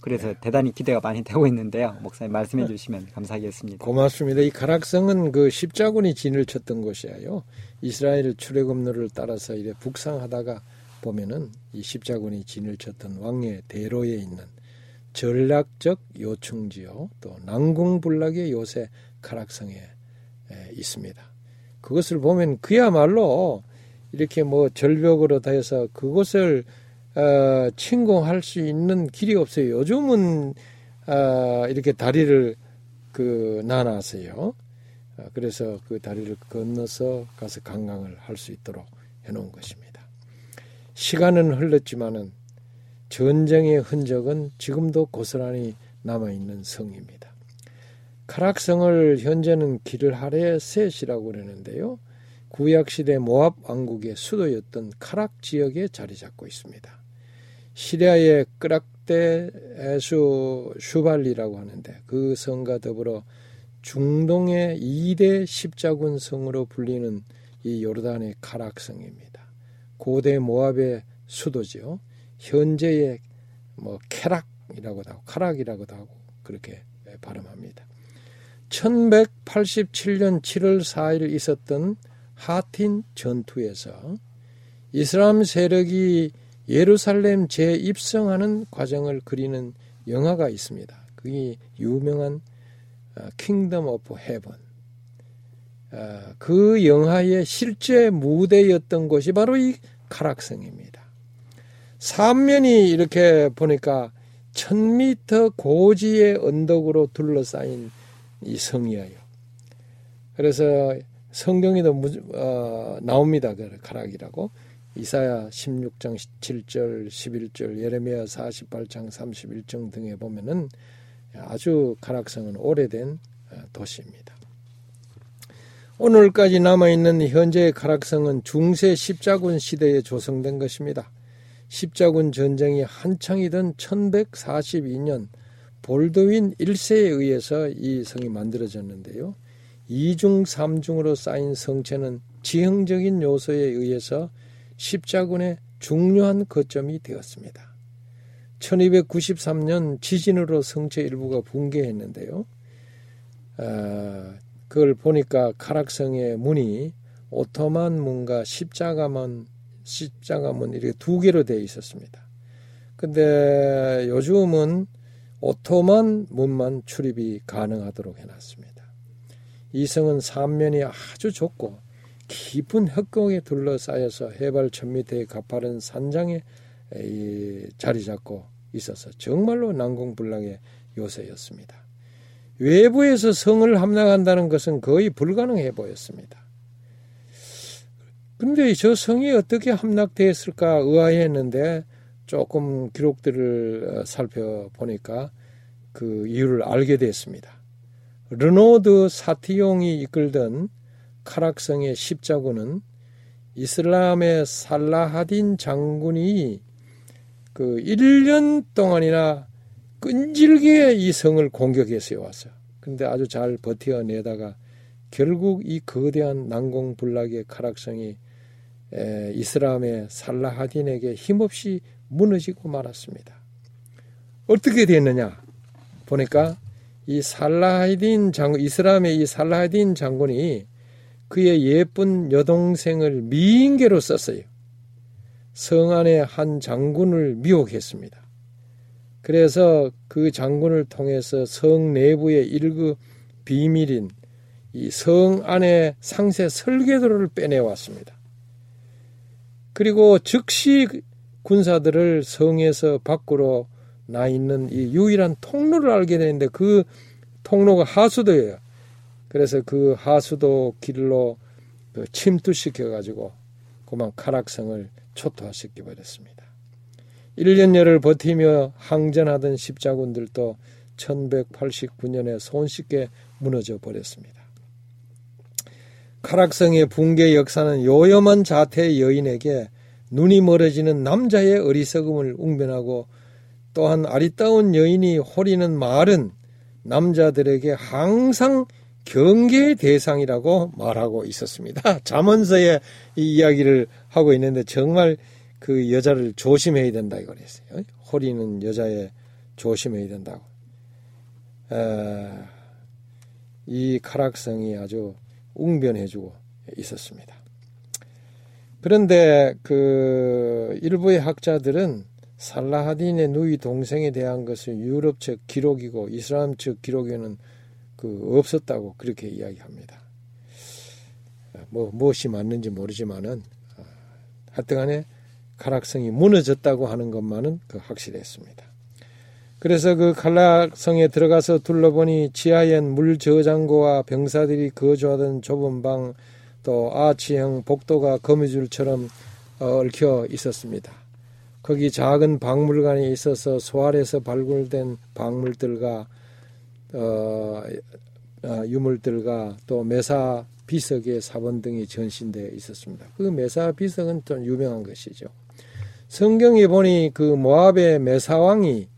그래서 네. 대단히 기대가 많이 [laughs] 되고 있는데요. 목사님 말씀해 주시면 감사하겠습니다. 고맙습니다. 이 가락성은 그 십자군이 진을 쳤던 곳이에요. 이스라엘 출애굽로를 따라서 이래 북상하다가 보면은 이 십자군이 진을 쳤던 왕의 대로에 있는 전략적 요충지요 또 난공불락의 요새 카락성에 있습니다. 그것을 보면 그야말로 이렇게 뭐 절벽으로 다 해서 그곳을 어, 침공할 수 있는 길이 없어요. 요즘은 어, 이렇게 다리를 그 나눠서요. 어, 그래서 그 다리를 건너서 가서 관광을 할 수 있도록 해놓은 것입니다. 시간은 흘렀지만은 전쟁의 흔적은 지금도 고스란히 남아 있는 성입니다. 카락성을 현재는 기르하레셋이라고 그러는데요. 구약시대 모압 왕국의 수도였던 카락 지역에 자리 잡고 있습니다. 시리아의 끄락대 에수 슈발리라고 하는데 그 성과 더불어 중동의 2대 십자군 성으로 불리는 이 요르단의 카락성입니다. 고대 모압의 수도죠. 현재의 뭐 케락이라고도 하고 카락이라고도 하고 그렇게 발음합니다. 1187년 7월 4일 있었던 하틴 전투에서 이슬람 세력이 예루살렘 재입성하는 과정을 그리는 영화가 있습니다. 그게 유명한 Kingdom of Heaven. 그 영화의 실제 무대였던 곳이 바로 이 카락성입니다. 삼면이 이렇게 보니까 1000m 고지의 언덕으로 둘러싸인 이 성이에요. 그래서 성경에도 어, 나옵니다. 그 카락이라고. 이사야 16장 7절, 11절, 예레미야 48장 31절 등에 보면은 아주 카락성은 오래된 어, 도시입니다. 오늘까지 남아있는 현재의 가락성은 중세 십자군 시대에 조성된 것입니다. 십자군 전쟁이 한창이던 1142년 볼드윈 1세에 의해서 이 성이 만들어졌는데요. 이중 삼중으로 쌓인 성체는 지형적인 요소에 의해서 십자군의 중요한 거점이 되었습니다. 1293년 지진으로 성체 일부가 붕괴했는데요. 아, 그걸 보니까 카락성의 문이 오토만 문과 십자가문, 십자가문 이렇게 두 개로 되어 있었습니다. 근데 요즘은 오토만 문만 출입이 가능하도록 해놨습니다. 이 성은 삼면이 아주 좁고 깊은 흙곡에 둘러싸여서 해발 1000m의 가파른 산장에 자리 잡고 있어서 정말로 난공불락의 요새였습니다. 외부에서 성을 함락한다는 것은 거의 불가능해 보였습니다. 그런데 저 성이 어떻게 함락되었을까 의아했는데 조금 기록들을 어, 살펴보니까 그 이유를 알게 됐습니다. 르노드 사티용이 이끌던 카락성의 십자군은 이슬람의 살라하딘 장군이 그 1년 동안이나 끈질기게 이 성을 공격해서 왔어요. 근데 아주 잘 버텨내다가 결국 이 거대한 난공불락의 카락성이 이슬람의 살라하딘에게 힘없이 무너지고 말았습니다. 어떻게 됐느냐? 보니까 이 살라하딘 장군, 이슬람의 이 살라하딘 장군이 그의 예쁜 여동생을 미인계로 썼어요. 성 안의 한 장군을 미혹했습니다. 그래서 그 장군을 통해서 성 내부의 일그 비밀인 이 성 안의 상세 설계도를 빼내왔습니다. 그리고 즉시 군사들을 성에서 밖으로 나 있는 이 유일한 통로를 알게 되는데 그 통로가 하수도예요. 그래서 그 하수도 길로 그 침투시켜 가지고 그만 카락성을 초토화시켜 버렸습니다. 1년여를 버티며 항전하던 십자군들도 1189년에 손쉽게 무너져 버렸습니다. 카락성의 붕괴 역사는 요염한 자태의 여인에게 눈이 멀어지는 남자의 어리석음을 웅변하고 또한 아리따운 여인이 호리는 말은 남자들에게 항상 경계의 대상이라고 말하고 있었습니다. 자문서에 이 이야기를 하고 있는데 정말 그 여자를 조심해야 된다 이거랬어요. 호리는 여자에 조심해야 된다고. 에, 이 카락성이 아주 웅변해주고 있었습니다. 그런데 그 일부의 학자들은 살라하딘의 누이 동생에 대한 것은 유럽 측 기록이고 이슬람 측 기록에는 그 없었다고 그렇게 이야기합니다. 뭐 무엇이 맞는지 모르지만은 아, 하여튼간에 가락성이 무너졌다고 하는 것만은 그 확실했습니다. 그래서 그 칼락성에 들어가서 둘러보니 지하엔 물 저장고와 병사들이 거주하던 좁은 방, 또 아치형 복도가 거미줄처럼 얽혀 있었습니다. 거기 작은 박물관이 있어서 소알에서 발굴된 박물들과 어, 어, 유물들과 또 메사 비석의 사본 등이 전신되어 있었습니다. 그 메사 비석은 좀 유명한 것이죠. 성경에 보니 그 모압의 메사 왕이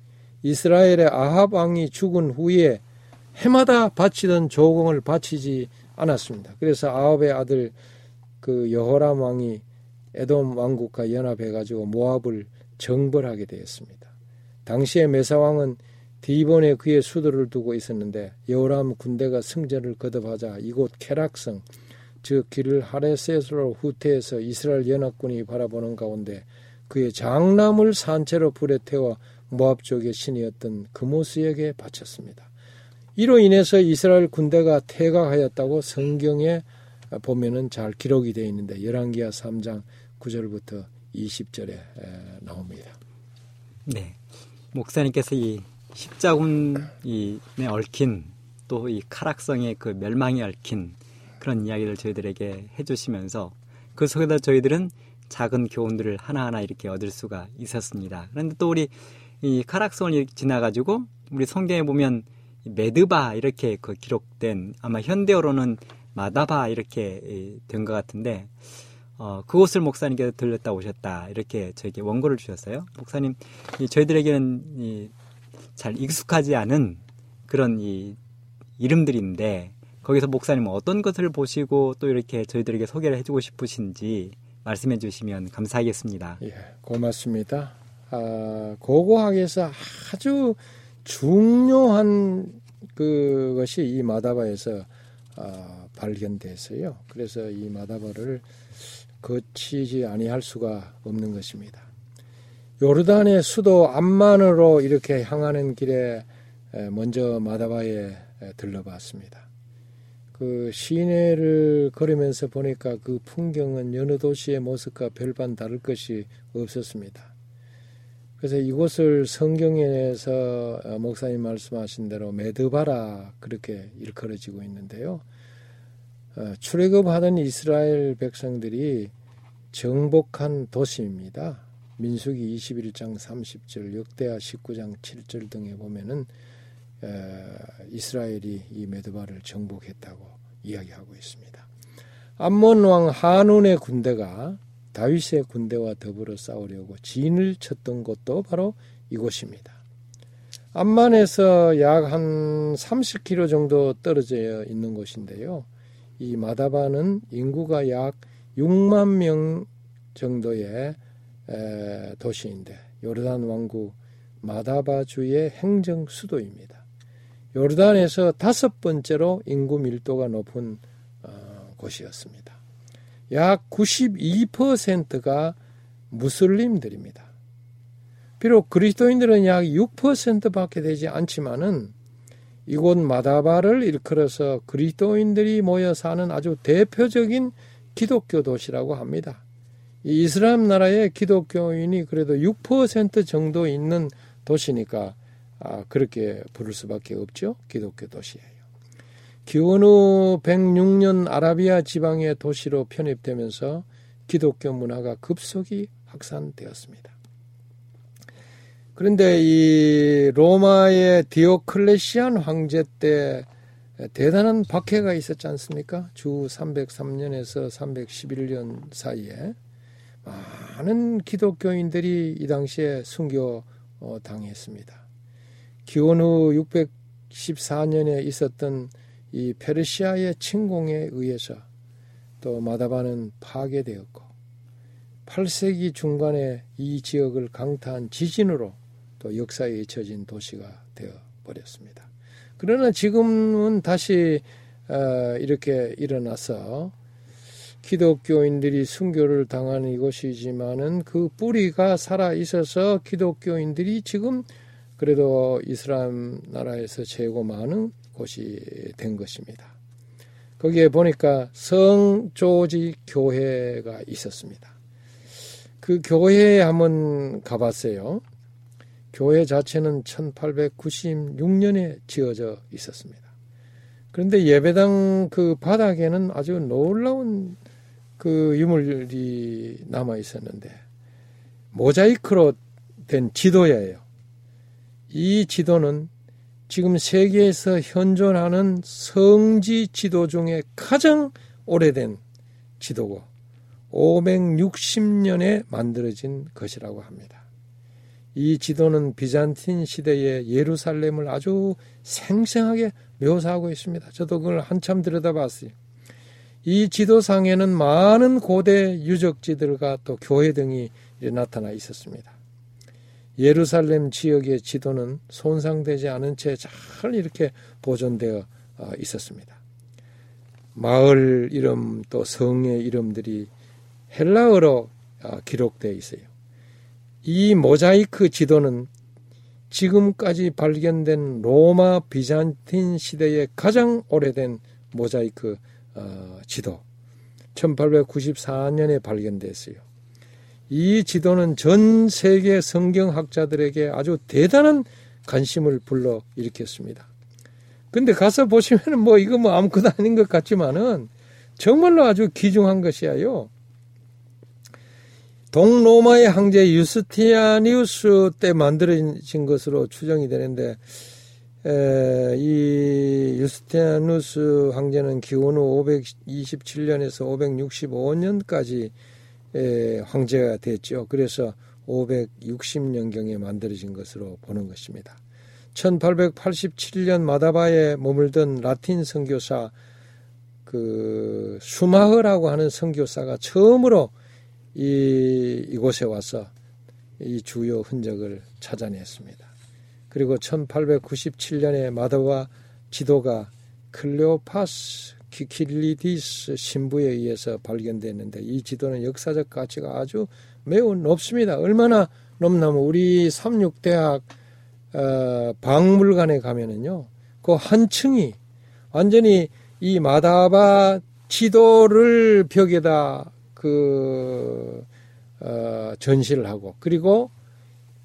이스라엘의 아합 왕이 죽은 후에 해마다 바치던 조공을 바치지 않았습니다. 그래서 아합의 아들 그 여호람 왕이 에돔 왕국과 연합해 가지고 모압을 정벌하게 되었습니다. 당시에 메사 왕은 디본에 그의 수도를 두고 있었는데 여호람 군대가 승전을 거듭하자 이곳 케락성 즉 길을 하레셋으로 후퇴해서 이스라엘 연합군이 바라보는 가운데 그의 장남을 산채로 불에 태워 모압 쪽의 신이었던 그모스에게 바쳤습니다. 이로 인해서 이스라엘 군대가 퇴각하였다고 성경에 보면은 잘 기록이 되어 있는데 열왕기하 3장 9절부터 20절에 나옵니다. 네. 목사님께서 이 십자군에 얽힌 또 이 카락성의 그 멸망에 얽힌 그런 이야기를 저희들에게 해주시면서 그 속에다 저희들은 작은 교훈들을 하나하나 이렇게 얻을 수가 있었습니다. 그런데 또 우리 이 카락성을 지나가지고 우리 성경에 보면 메드바 이렇게 그 기록된 아마 현대어로는 마다바 이렇게 된 것 같은데 어, 그곳을 목사님께서 들렸다 오셨다 이렇게 저에게 원고를 주셨어요. 목사님 이, 저희들에게는 이 잘 익숙하지 않은 그런 이 이름들인데 거기서 목사님은 어떤 것을 보시고 또 이렇게 저희들에게 소개를 해주고 싶으신지 말씀해 주시면 감사하겠습니다. 예, 고맙습니다. 아, 고고학에서 아주 중요한 그것이 이 마다바에서 아, 발견됐어요. 그래서 이 마다바를 거치지 아니할 수가 없는 것입니다. 요르단의 수도 암만으로 이렇게 향하는 길에 먼저 마다바에 들러봤습니다. 그 시내를 걸으면서 보니까 그 풍경은 여느 도시의 모습과 별반 다를 것이 없었습니다. 그래서 이곳을 성경에서 어, 목사님 말씀하신 대로 메드바라 그렇게 일컬어지고 있는데요. 어, 출애굽하던 이스라엘 백성들이 정복한 도시입니다. 민수기 21장 30절, 역대하 19장 7절 등에 보면은 이스라엘이 이 메드바를 정복했다고 이야기하고 있습니다. 암몬 왕 하눈의 군대가 다윗의 군대와 더불어 싸우려고 진을 쳤던 곳도 바로 이곳입니다. 암만에서 약 한 30km 정도 떨어져 있는 곳인데요. 이 마다바는 인구가 약 6만 명 정도의 도시인데 요르단 왕국 마다바 주의 행정 수도입니다. 요르단에서 다섯 번째로 인구 밀도가 높은 어, 곳이었습니다. 약 92%가 무슬림들입니다. 비록 그리스도인들은 약 6%밖에 되지 않지만은 이곳 마다바를 일컬어서 그리스도인들이 모여 사는 아주 대표적인 기독교 도시라고 합니다. 이슬람 나라의 기독교인이 그래도 6% 정도 있는 도시니까 아, 그렇게 부를 수밖에 없죠. 기독교 도시예요. 기원 후 106년 아라비아 지방의 도시로 편입되면서 기독교 문화가 급속히 확산되었습니다. 그런데 이 로마의 디오클레시안 황제 때 대단한 박해가 있었지 않습니까? 주 303년에서 311년 사이에 많은 기독교인들이 이 당시에 순교 어, 당했습니다. 기원 후 614년에 있었던 이 페르시아의 침공에 의해서 또 마다바는 파괴되었고 8세기 중반에 이 지역을 강타한 지진으로 또 역사에 잊혀진 도시가 되어 버렸습니다. 그러나 지금은 다시 어, 이렇게 일어나서 기독교인들이 순교를 당하는 이곳이지만은 그 뿌리가 살아 있어서 기독교인들이 지금 그래도 이슬람 나라에서 최고 많은 곳이 된 것입니다. 거기에 보니까 성조지 교회가 있었습니다. 그 교회에 한번 가봤어요. 교회 자체는 1896년에 지어져 있었습니다. 그런데 예배당 그 바닥에는 아주 놀라운 그 유물이 남아 있었는데 모자이크로 된 지도예요. 이 지도는 지금 세계에서 현존하는 성지 지도 중에 가장 오래된 지도고 560년에 만들어진 것이라고 합니다. 이 지도는 비잔틴 시대의 예루살렘을 아주 생생하게 묘사하고 있습니다. 저도 그걸 한참 들여다봤어요. 이 지도상에는 많은 고대 유적지들과 또 교회 등이 나타나 있었습니다. 예루살렘 지역의 지도는 손상되지 않은 채 잘 이렇게 보존되어 어, 있었습니다. 마을 이름 또 성의 이름들이 헬라어로 어, 기록되어 있어요. 이 모자이크 지도는 지금까지 발견된 로마 비잔틴 시대의 가장 오래된 모자이크 어, 지도 1894년에 발견됐어요. 이 지도는 전 세계 성경학자들에게 아주 대단한 관심을 불러 일으켰습니다. 근데 가서 보시면 뭐 이거 뭐 아무것도 아닌 것 같지만은 정말로 아주 귀중한 것이에요. 동로마의 황제 유스티아니우스 때 만들어진 것으로 추정이 되는데 에, 이 유스티아누스 황제는 기원 후 527년에서 565년까지 에, 황제가 됐죠. 그래서 560년경에 만들어진 것으로 보는 것입니다. 1887년 마다바에 머물던 라틴 선교사 그 수마흐라고 하는 선교사가 처음으로 이 이곳에 와서 이 주요 흔적을 찾아냈습니다. 그리고 1897년에 마다바 지도가 클레오파스 키킬리디스 신부에 의해서 발견됐는데 이 지도는 역사적 가치가 아주 매우 높습니다. 얼마나 높냐면 우리 삼육대학 어, 박물관에 가면은요, 그 한 층이 완전히 이 마다바 지도를 벽에다 그 어, 전시를 하고 그리고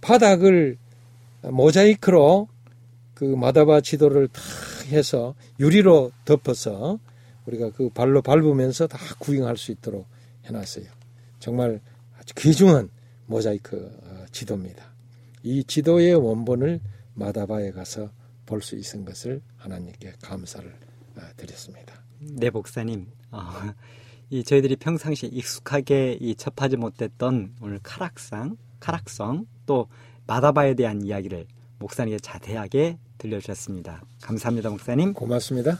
바닥을 모자이크로 그 마다바 지도를 다 해서 유리로 덮어서 우리가 그 발로 밟으면서 다 구경할 수 있도록 해놨어요. 정말 아주 귀중한 모자이크 어, 지도입니다. 이 지도의 원본을 마다바에 가서 볼 수 있은 것을 하나님께 감사를 어, 드렸습니다. 네, 목사님. 어, 이 저희들이 평상시 익숙하게 이 접하지 못했던 오늘 카락상, 카락성 또 마다바에 대한 이야기를 목사님께 자세하게 들려주셨습니다. 감사합니다, 목사님. 고맙습니다.